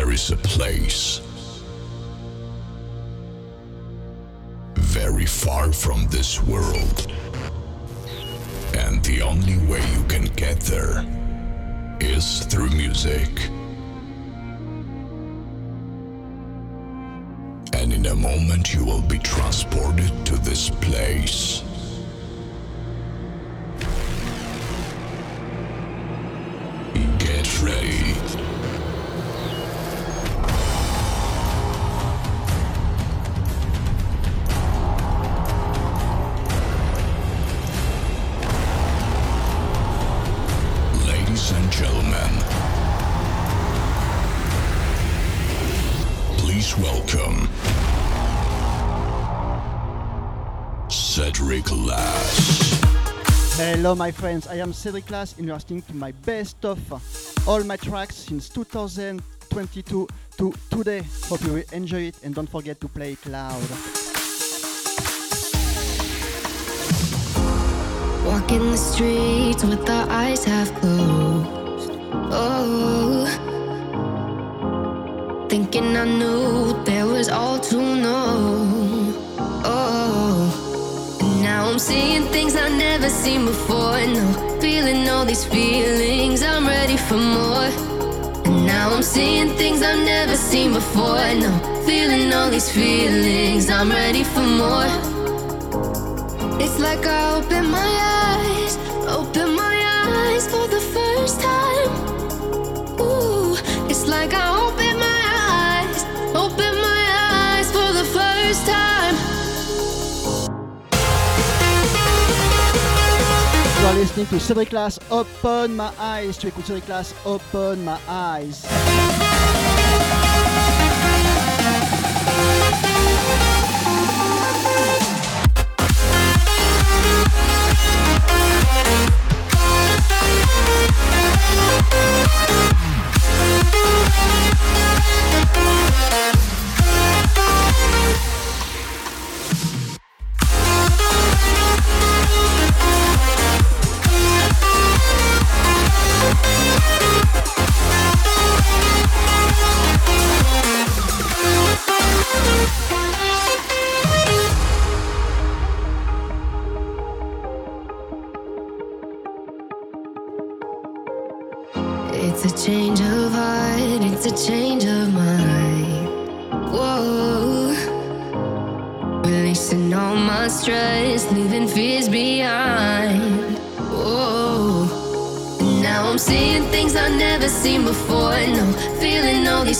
There is a place very far from this world. And the only way you can get there is through music. And in a moment, you will be transported to this place. Hello, my friends. I am Cedric Lass, and you are listening to my best of all my tracks since 2022 to today. Hope you will enjoy it, and don't forget to play it loud. Walking the streets with our eyes half closed. Oh, thinking I knew there was all to know. I'm seeing things I've never seen before. No, feeling all these feelings, I'm ready for more. And now I'm seeing things I've never seen before. No, feeling all these feelings, I'm ready for more. It's like I open my eyes, open my eyes for the first time. Ooh, it's like I You are listening to Cedric Lass, Open My Eyes. Tu écoutes Cedric Lass, Open My Eyes.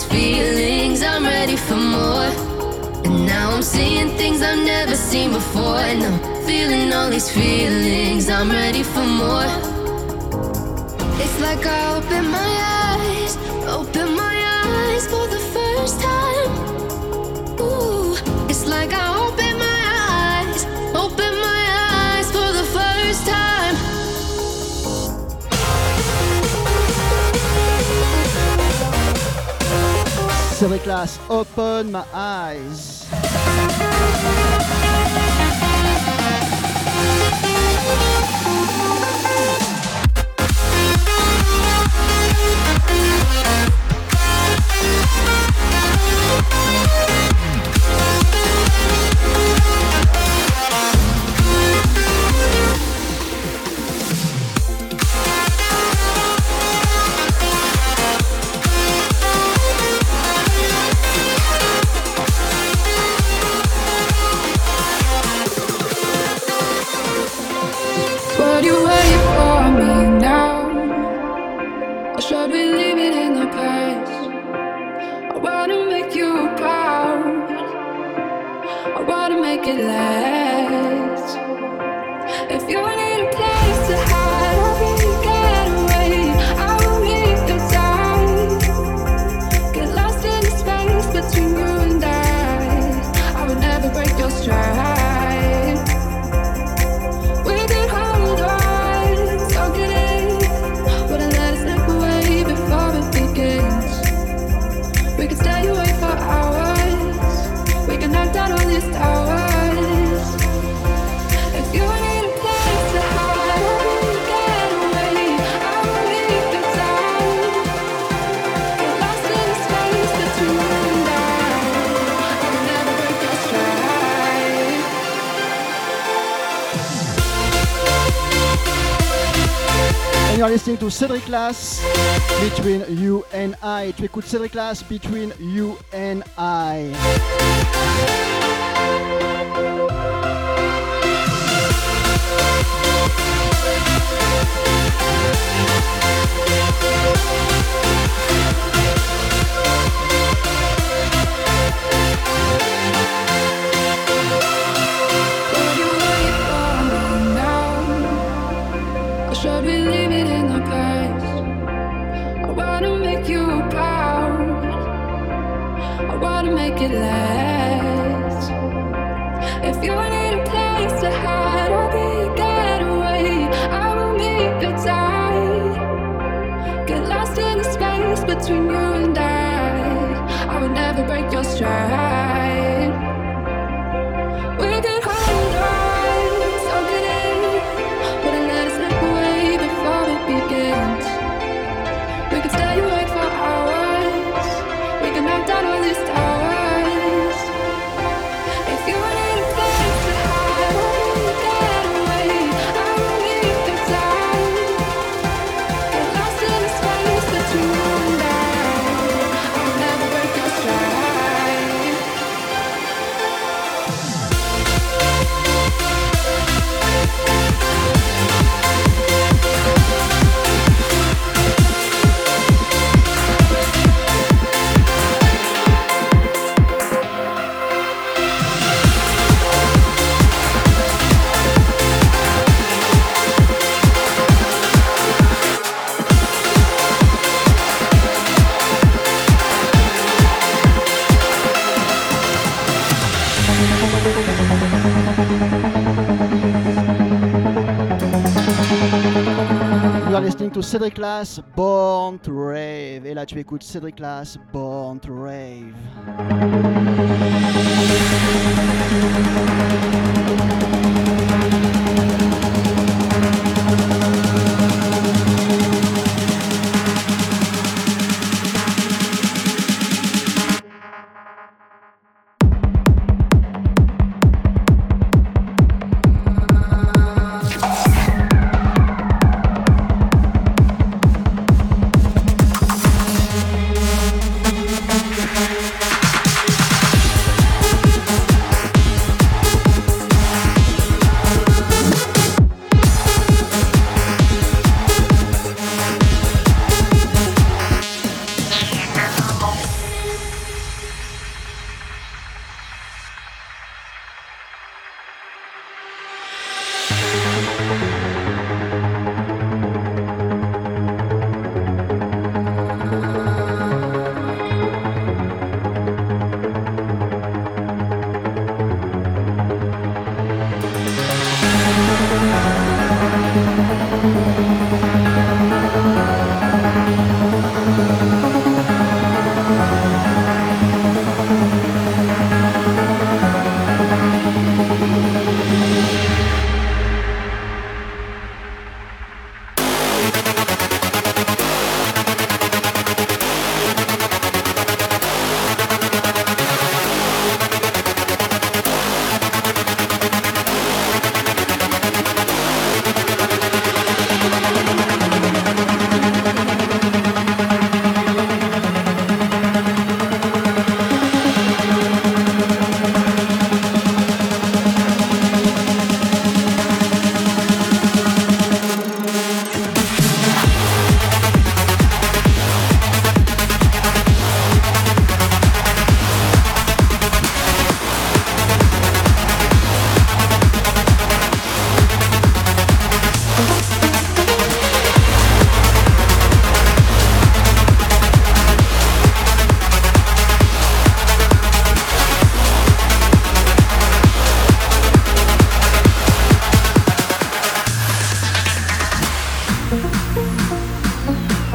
These feelings, I'm ready for more. And now I'm seeing things I've never seen before. No, feeling all these feelings, I'm ready for more. It's like I open my eyes, open my eyes for the first time. Cédric Class, Open My Eyes. Listening to Cedric Lass between you and I. Tu écoutes Cedric Lass between you and I. your stride. Cedric Class, Born to Rave. Et là, tu écoutes Cedric Class, Born to Rave.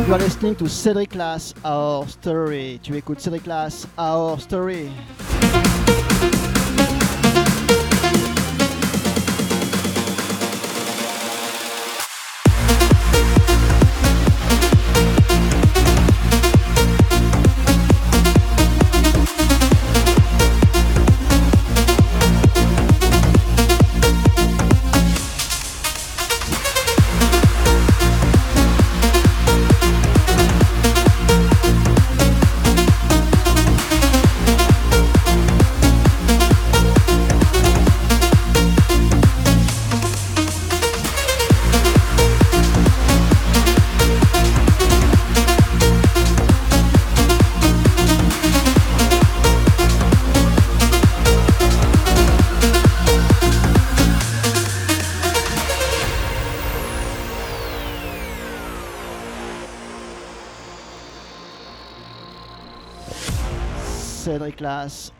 Listening to Cedric Class, Our Story. Tu écoutes Cedric Class, Our Story. Cedric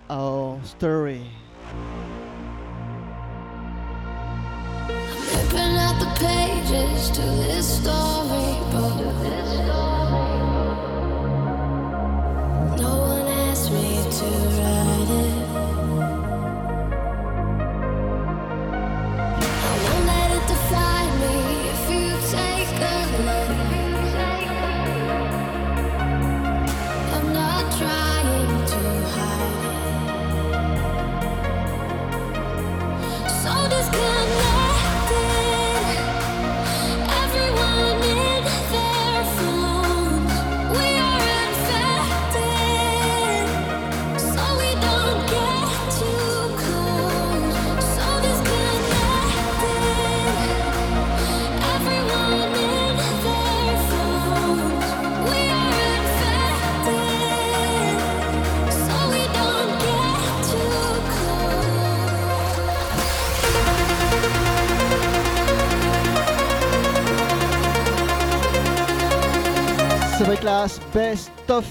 Class, Best of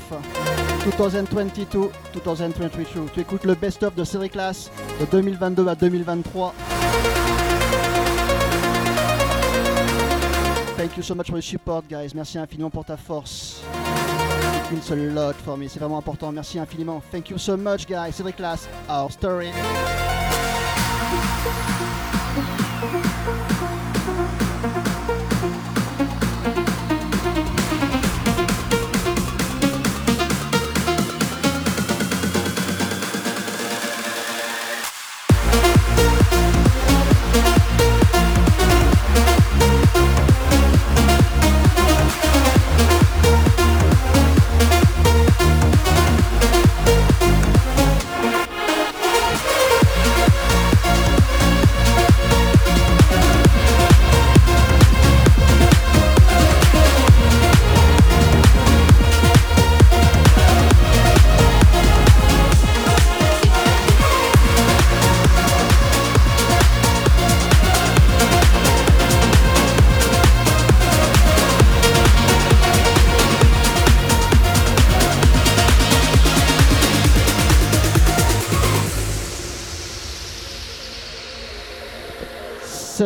2022-2023. Tu écoutes le Best of de Cedric Class de 2022 à 2023. Thank you so much for the support, guys. Merci infiniment pour ta force. Means a lot for me. C'est vraiment important. Merci infiniment. Thank you so much, guys. Cedric Class, our story.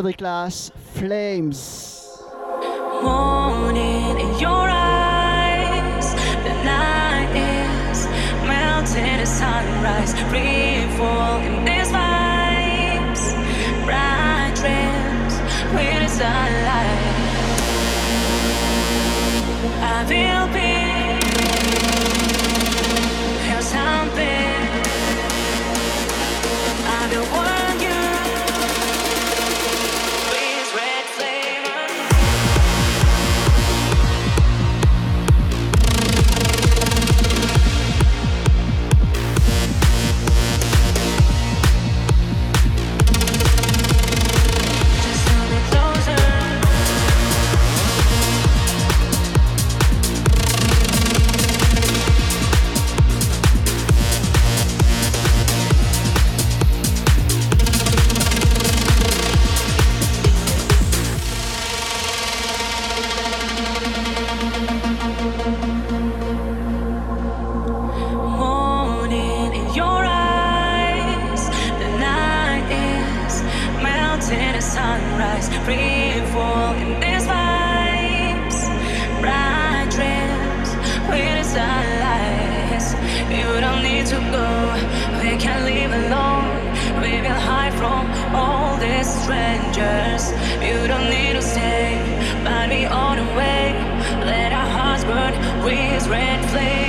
Cedric Lass, Flames. Morning in your eyes, the night is melting sunrise. Free fall in these vibes, bright dreams with. I feel sunrise. Free fall in these vibes, bright dreams with sunlight. You don't need to go, we can live alone. We will hide from all these strangers. You don't need to stay, but we on the way. Let our hearts burn with red flavors.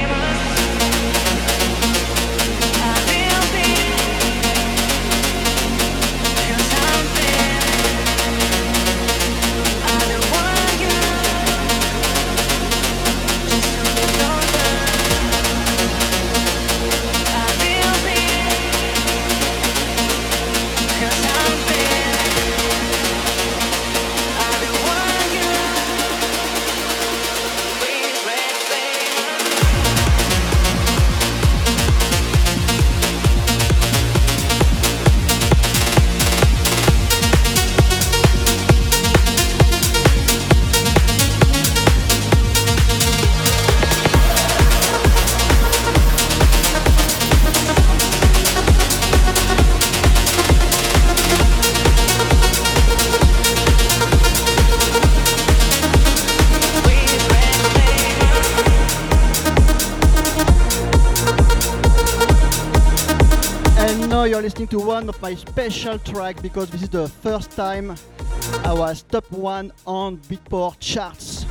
To one of my special tracks because this is the first time I was top one on Beatport charts,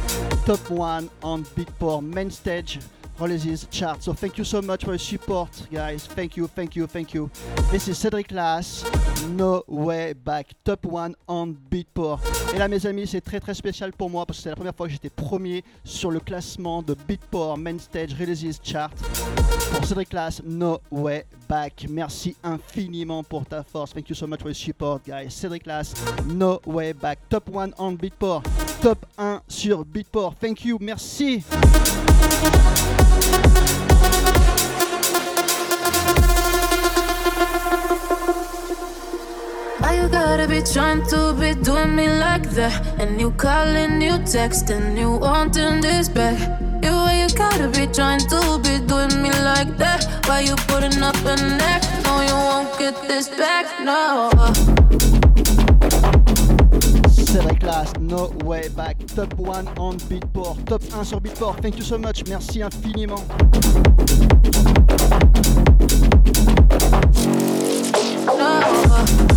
top one on Beatport main stage releases chart. So thank you so much for your support, guys. Thank you, thank you, thank you. This is Cedric Lass, No Way Back, top one on Beatport. Et là, mes amis, c'est très très spécial pour moi parce que c'est la première fois que j'étais premier sur le classement de Beatport Main Stage Releases Chart. Pour Cedric Lass, No Way Back. Merci infiniment pour ta force. Thank you so much for your support, guys. Cedric Lass, No Way Back. Top 1 on Beatport. Top 1 sur Beatport. Thank you. Merci. Why you gotta be trying to be doing me like that? And you calling, you texting, you wanting this back. You why you gotta be trying to be doing me like that? Why you putting up a neck? No, you won't get this back, no. Cedric Lass, No Way Back. Top 1 on Beatport. Top 1 sur Beatport. Thank you so much. Merci infiniment. Yeah.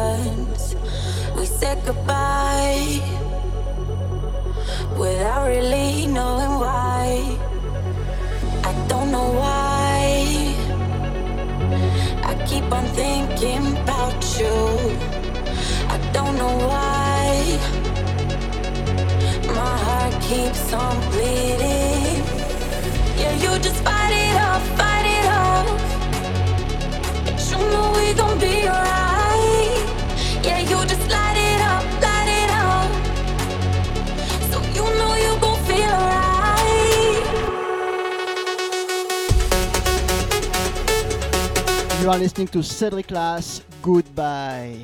Reasons. We said goodbye without really knowing why. I don't know why. I keep on thinking about you. I don't know why. My heart keeps on bleeding. Yeah, you just fight it off, fight it off. But you know we gon' be alright. Are listening to Cedric Lass. Goodbye.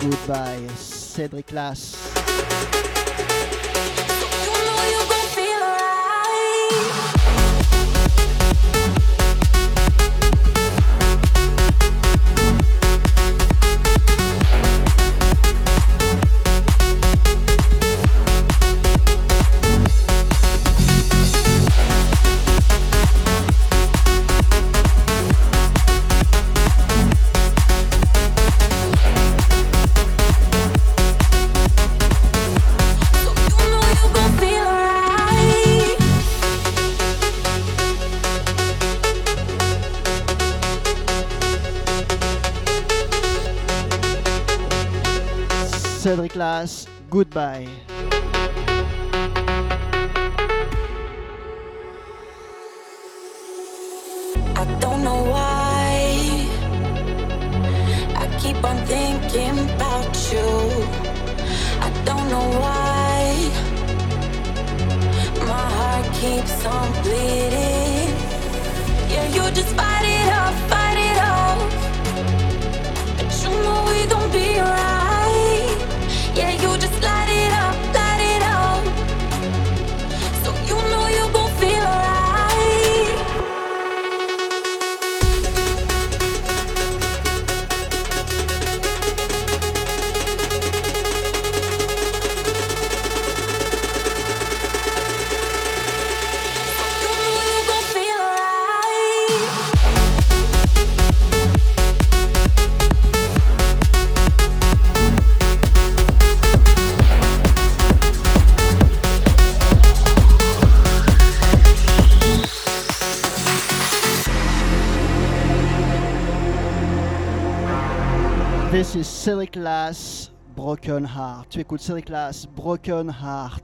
Goodbye, Cedric Lass. Cedric Lass, Goodbye. I don't know why. I keep on thinking about you. I don't know why. My heart keeps on bleeding. This is Cedric Lass, Broken Heart. Tu écoutes Cedric Lass, Broken Heart.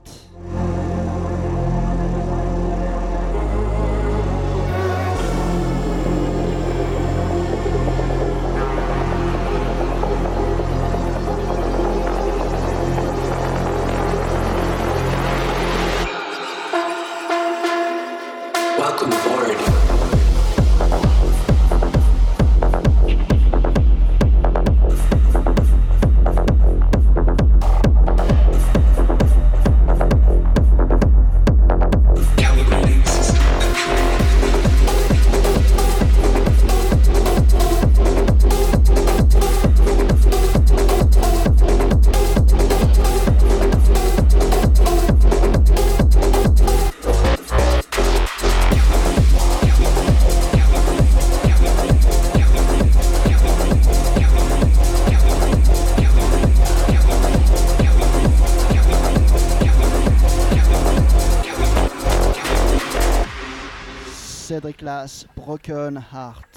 Lass, Broken Heart.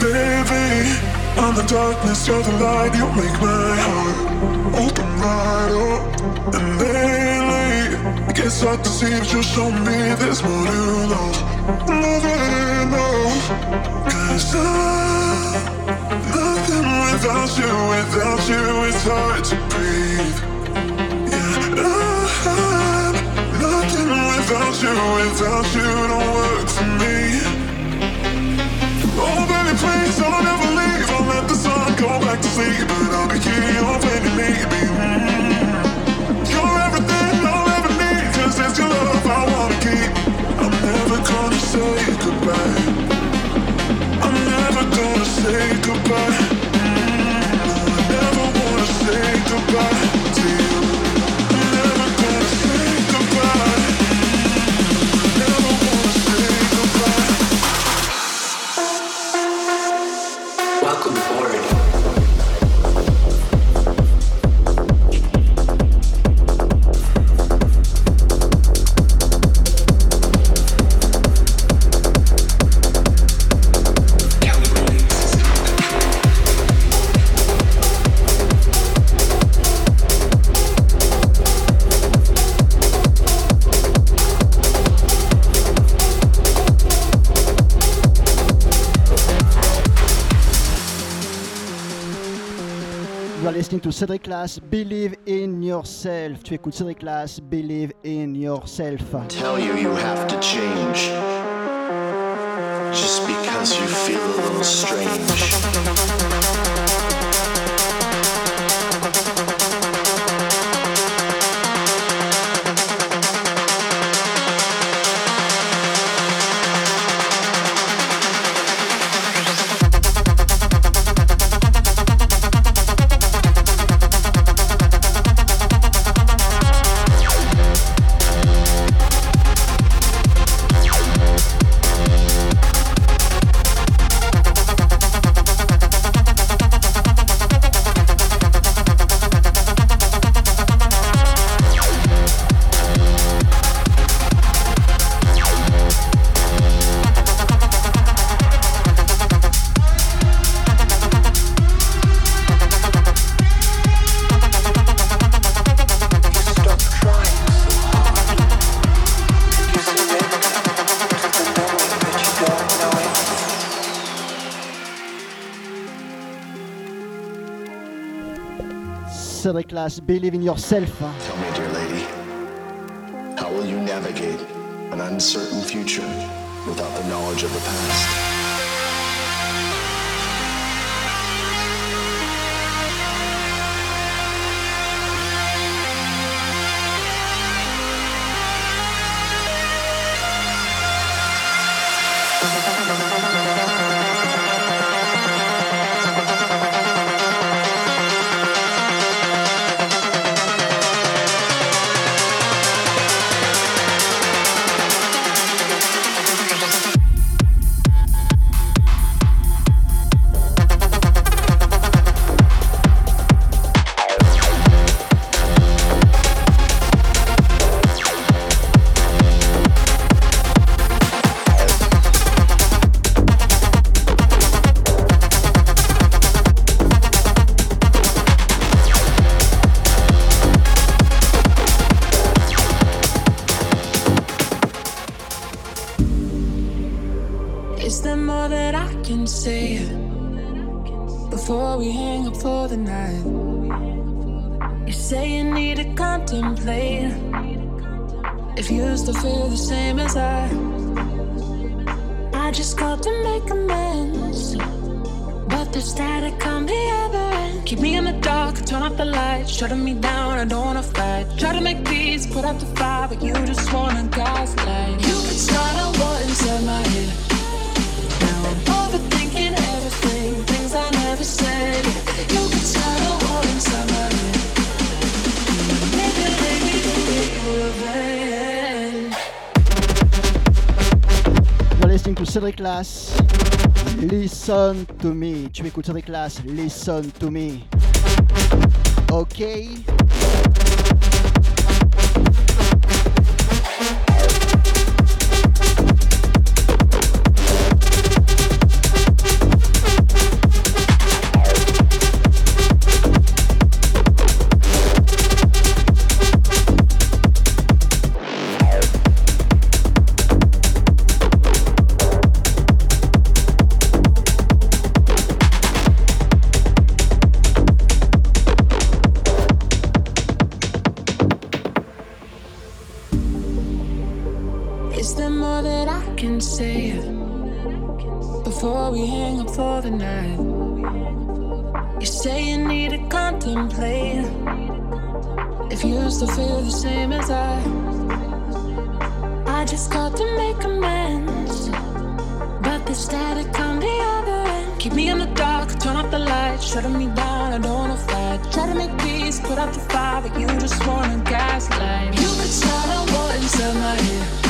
Baby, I'm the darkness, you're the light, you make my heart open right up. And lately, it gets hard to see, but you show me this more to love. Love it enough. Cause I'm nothing without you, without you, it's hard to breathe. Without you, without you, don't work for me. Oh baby, please don't ever leave. I'll let the sun go back to sleep, but I'll be here, oh baby, maybe. Mm. You're everything I'll ever need, 'cause it's your love I wanna keep. I'm never gonna say goodbye. I'm never gonna say goodbye. Mm. I never wanna say goodbye to you. Listening to Cedric Lass, Believe in Yourself. Tu écoutes Cedric Believe in Yourself. tell you you have to change just because you feel a little strange. Class, Believe in Yourself. Tell me, dear lady, how will you navigate an uncertain future without the knowledge of the past? You still feel the same as I. I just called to make amends, but the static on the other end. Keep me in the dark, turn off the lights, shutting me down. I don't wanna fight. Try to make peace, put out the fire, but you just wanna gaslight. You could start a war inside my head. Listening to Cedric Class. Listen to me. Tu écoutes Cedric Class. Listen to me. Ok. Shutting me down. I don't wanna fight. Try to make peace, put out the fire, but you just wanna gaslight. You could start a war inside my head.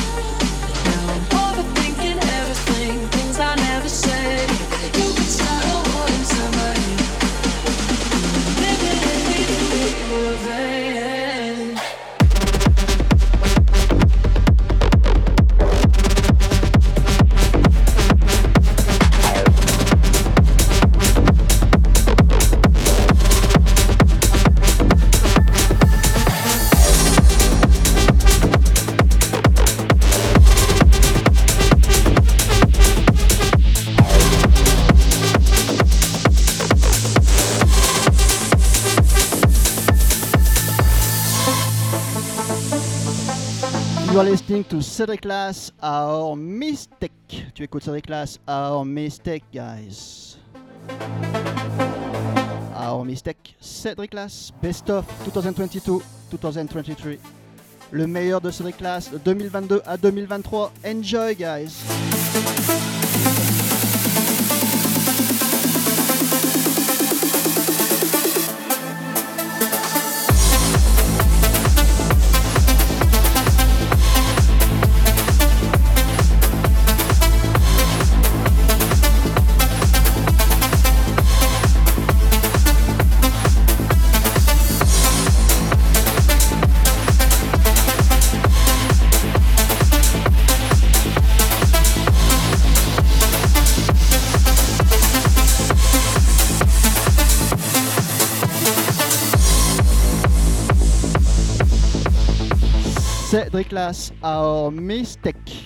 Listening to Cedric Class, Our Mistake. Tu écoutes Cedric Class, Our Mistake, guys. Our Mistake, Cedric Class, Best of 2022-2023. Le meilleur de Cedric Class de 2022 à 2023. Enjoy, guys. Cedric Lass, Our Mistake.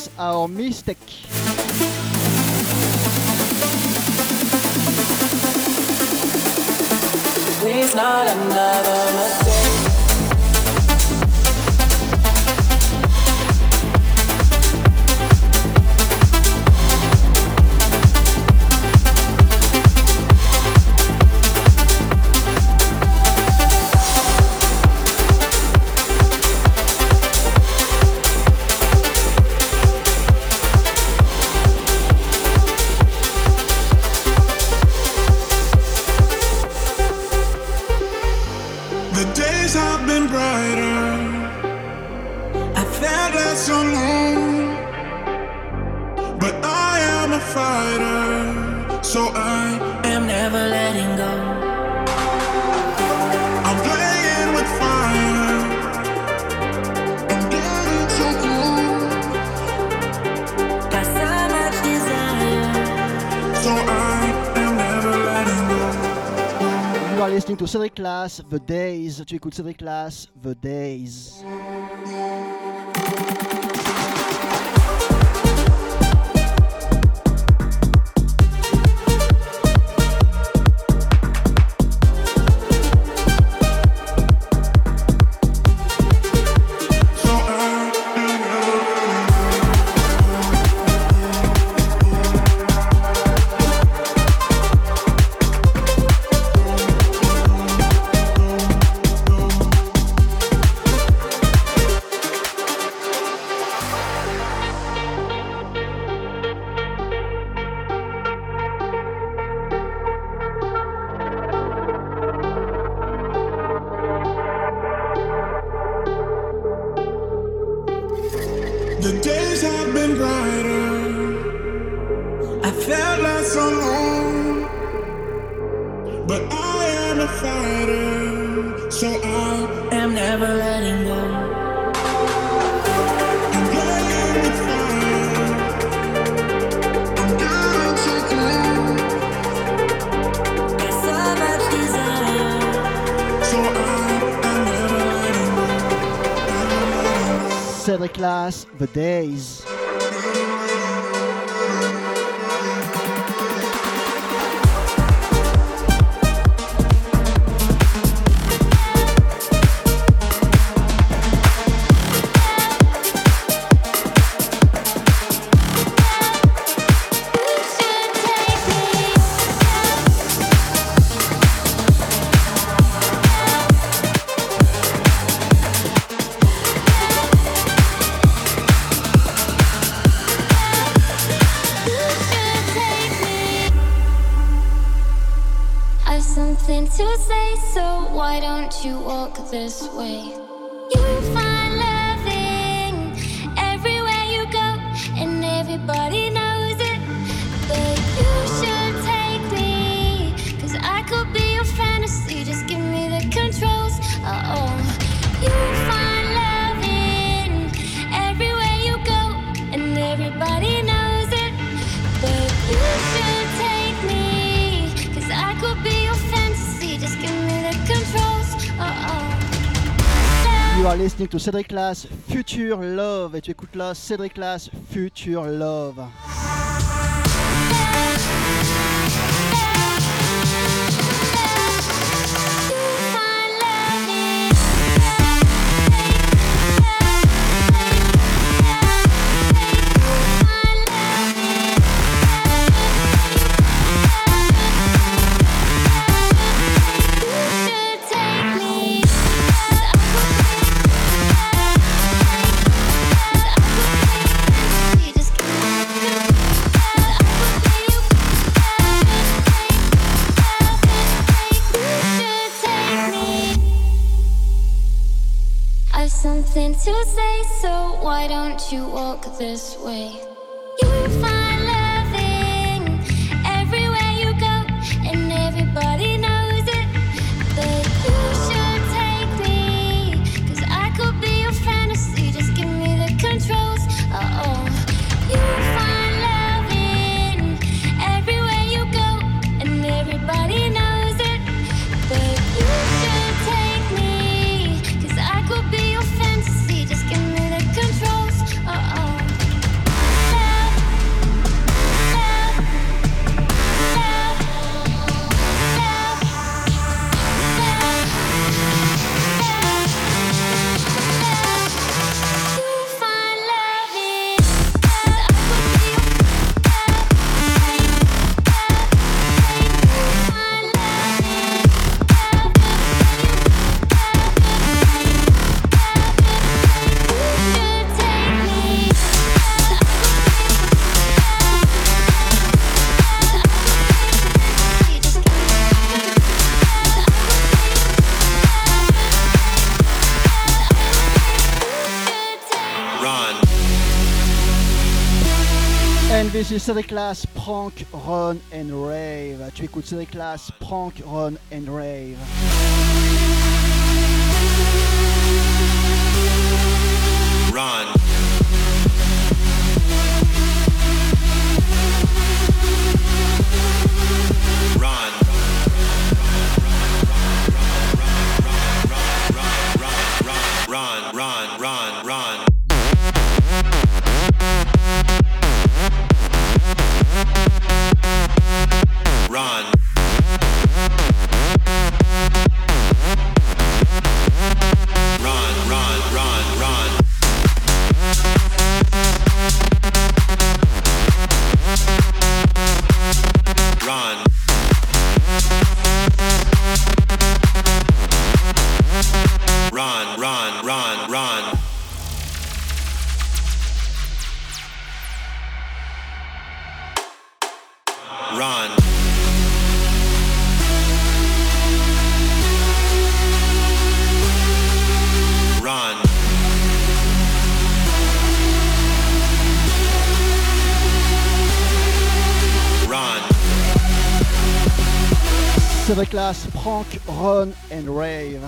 was our mistake. Please not another Cédric Lass, The Days. Tu écoutes Cédric Lass, The Days. nothing to say, so why don't you walk this way? You find loving everywhere you go, and everybody knows. You are listening to Cédric Lass, Future Love. Et tu écoutes là Cédric Lass, Future Love. to say so. Why don't you walk this way? c'est Class Prank Run and Rave. Tu écoutes Class Prank Run and Rave. Run. classe Prank, run and Ray.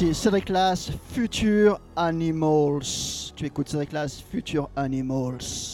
c'est Cédric Lass, Future Animals. Tu écoutes Cédric Lass, Future Animals.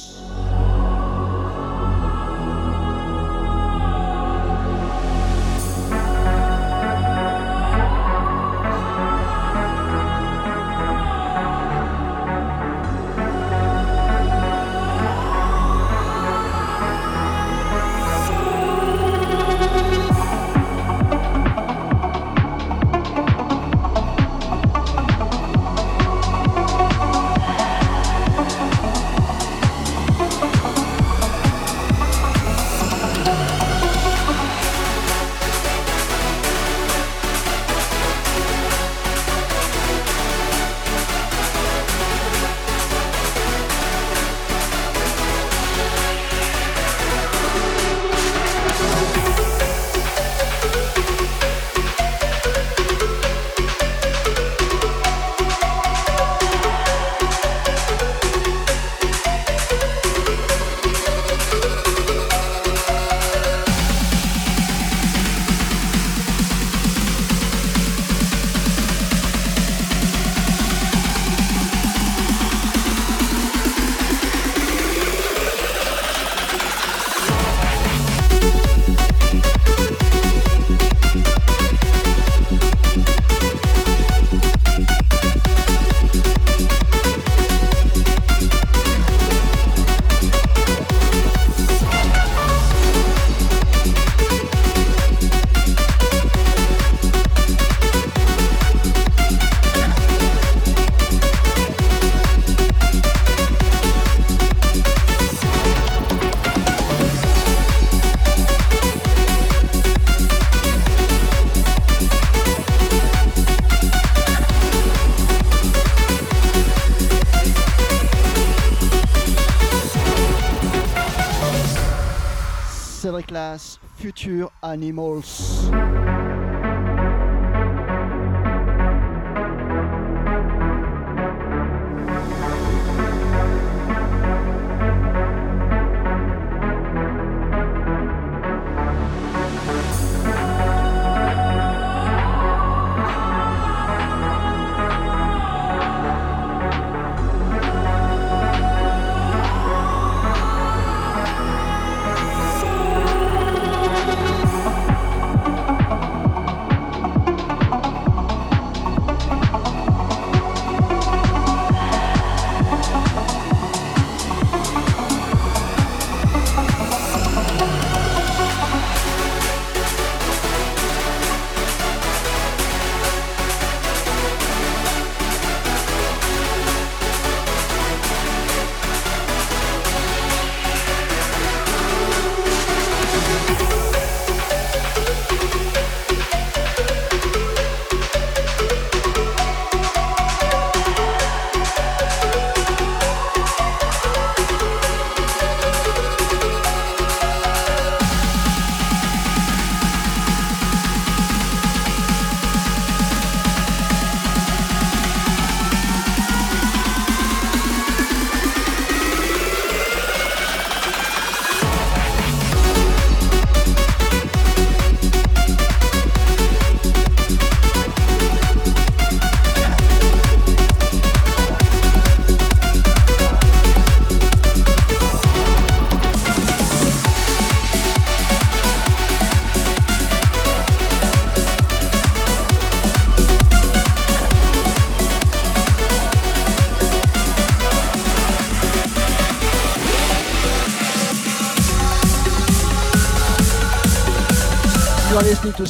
Culture Animals.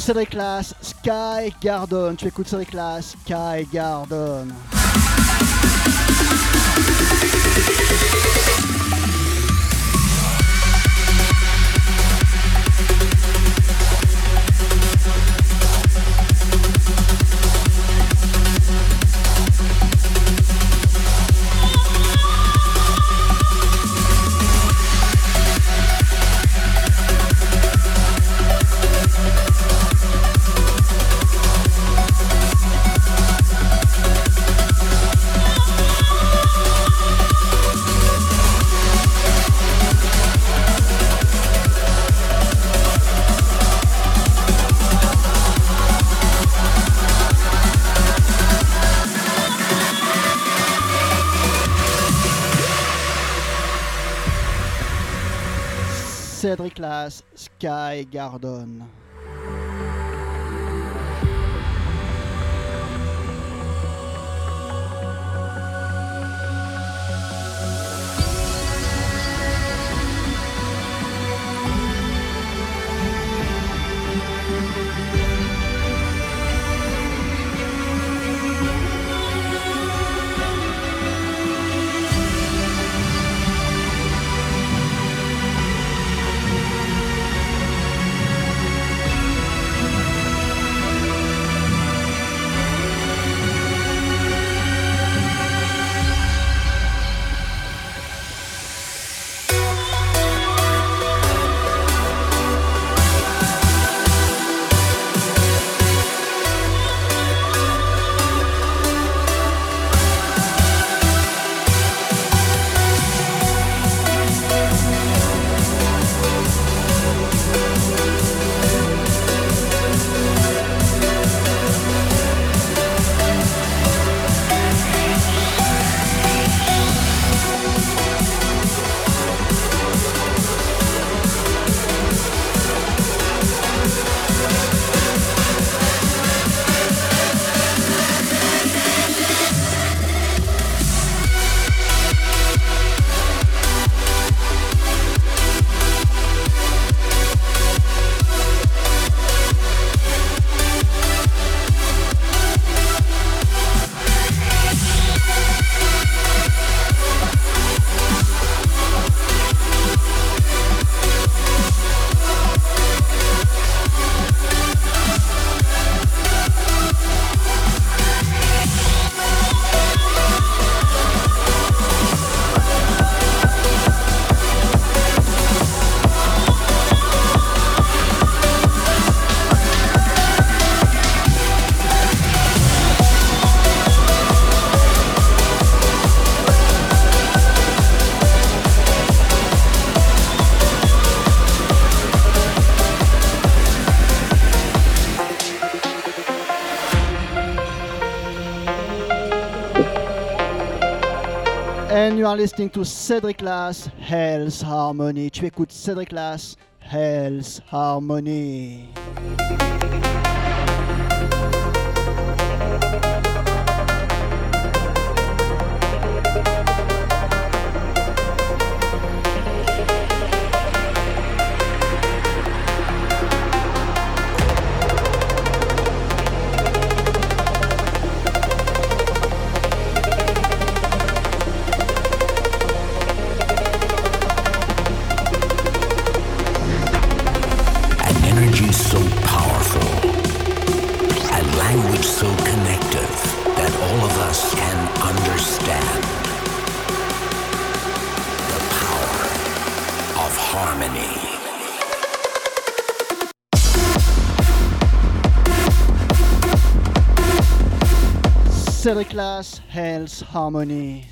Listening to Cedric Lass, Sky Garden. Tu écoutes Cedric Lass, Sky Garden. Cedric Lass, Sky Garden. Are listening to Cedric Lass, Hell's Harmony. Tu écoutes Cedric Lass, Hell's Harmony. Cedric Hell's Harmony.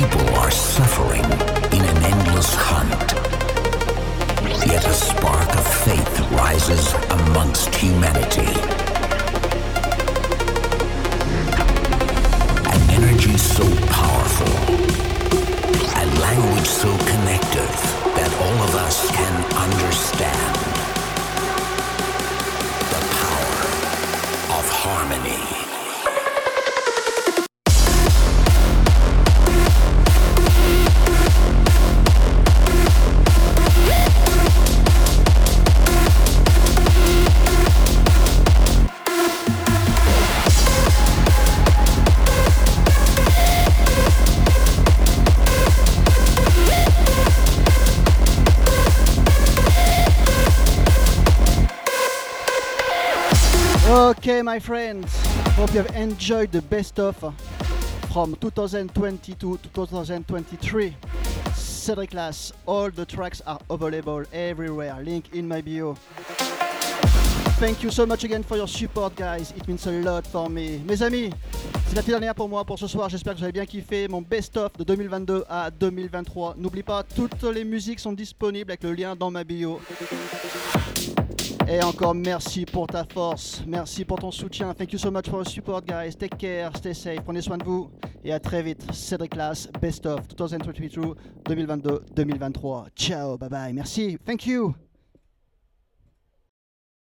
People are suffering in an endless hunt. Yet a spark of faith rises amongst humanity. An energy so powerful a language so connective that all of us can understand Okay, my friends, hope you have enjoyed the best of from 2022 to 2023. Cedric Lass, all the tracks are available everywhere. Link in my bio. Thank you so much again for your support, guys. It means a lot for me. Mes amis, c'est la dernière pour moi pour ce soir. J'espère que vous avez bien kiffé mon best-of de 2022 à 2023. N'oublie pas, toutes les musiques sont disponibles avec le lien dans ma bio. Et encore merci pour ta force, merci pour ton soutien. Thank you so much for your support, guys. Take care, stay safe, prenez soin de vous et à très vite. Cédric Class, Best of 2022, 2022, 2023. Ciao, bye bye, merci, thank you.